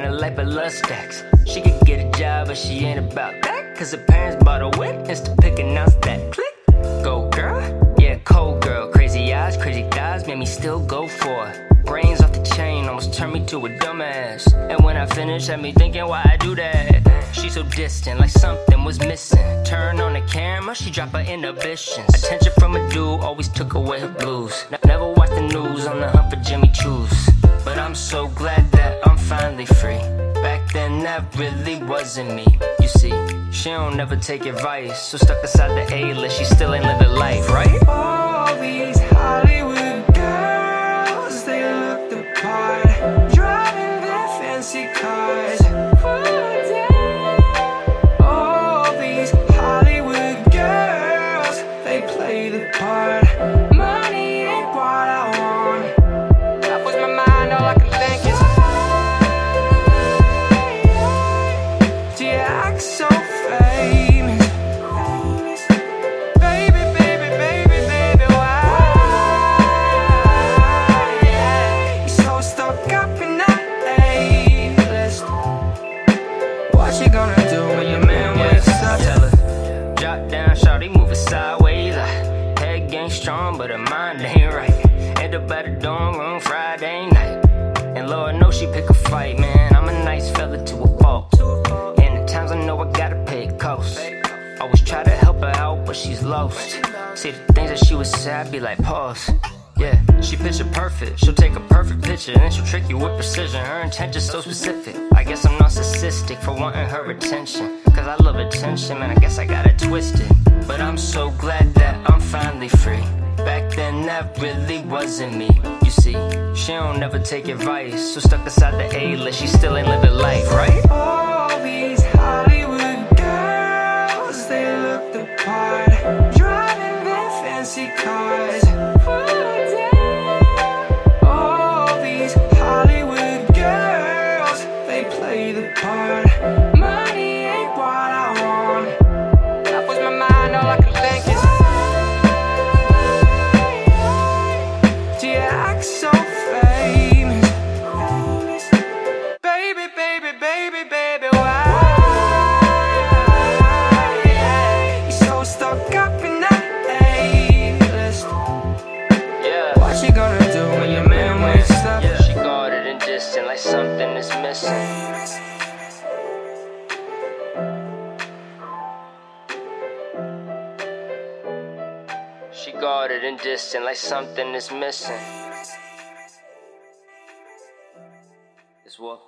in a life of lust stacks. She could get a job, but she ain't about that. Cause her parents bought a whip, and to pick announce that. Click. Go girl, yeah, cold girl. Crazy eyes, crazy thighs, made me still go for it. Brains off the chain, almost turned me to a dumbass. And when I finished, had me thinking why I do that. She's so distant, like something was missing. Turn on the camera, she drop her inhibitions. Attention from a dude always took away her blues. Never watched the news Free. Back then, that really wasn't me. You see, she don't never take advice. So stuck inside the A list, she still ain't living life, right? All these Hollywood strong, but her mind ain't right. End up at the dorm room Friday night. And Lord knows she pick a fight, man. I'm a nice fella to a fault. And the times I know I gotta pay it cost. Always try to help her out, but she's lost. See the things that she would say, I'd be like, pause. Yeah, she picture perfect. She'll take a perfect picture and she'll trick you with precision. Her intention's so specific. I guess I'm narcissistic for wanting her attention. Cause I love attention, man. I guess I got it twisted. But I'm so finally free. Back then, that really wasn't me. You see, she don't never take advice. So stuck beside the A list, she still ain't living life, right? guarded and distant, like something is missing. It's what?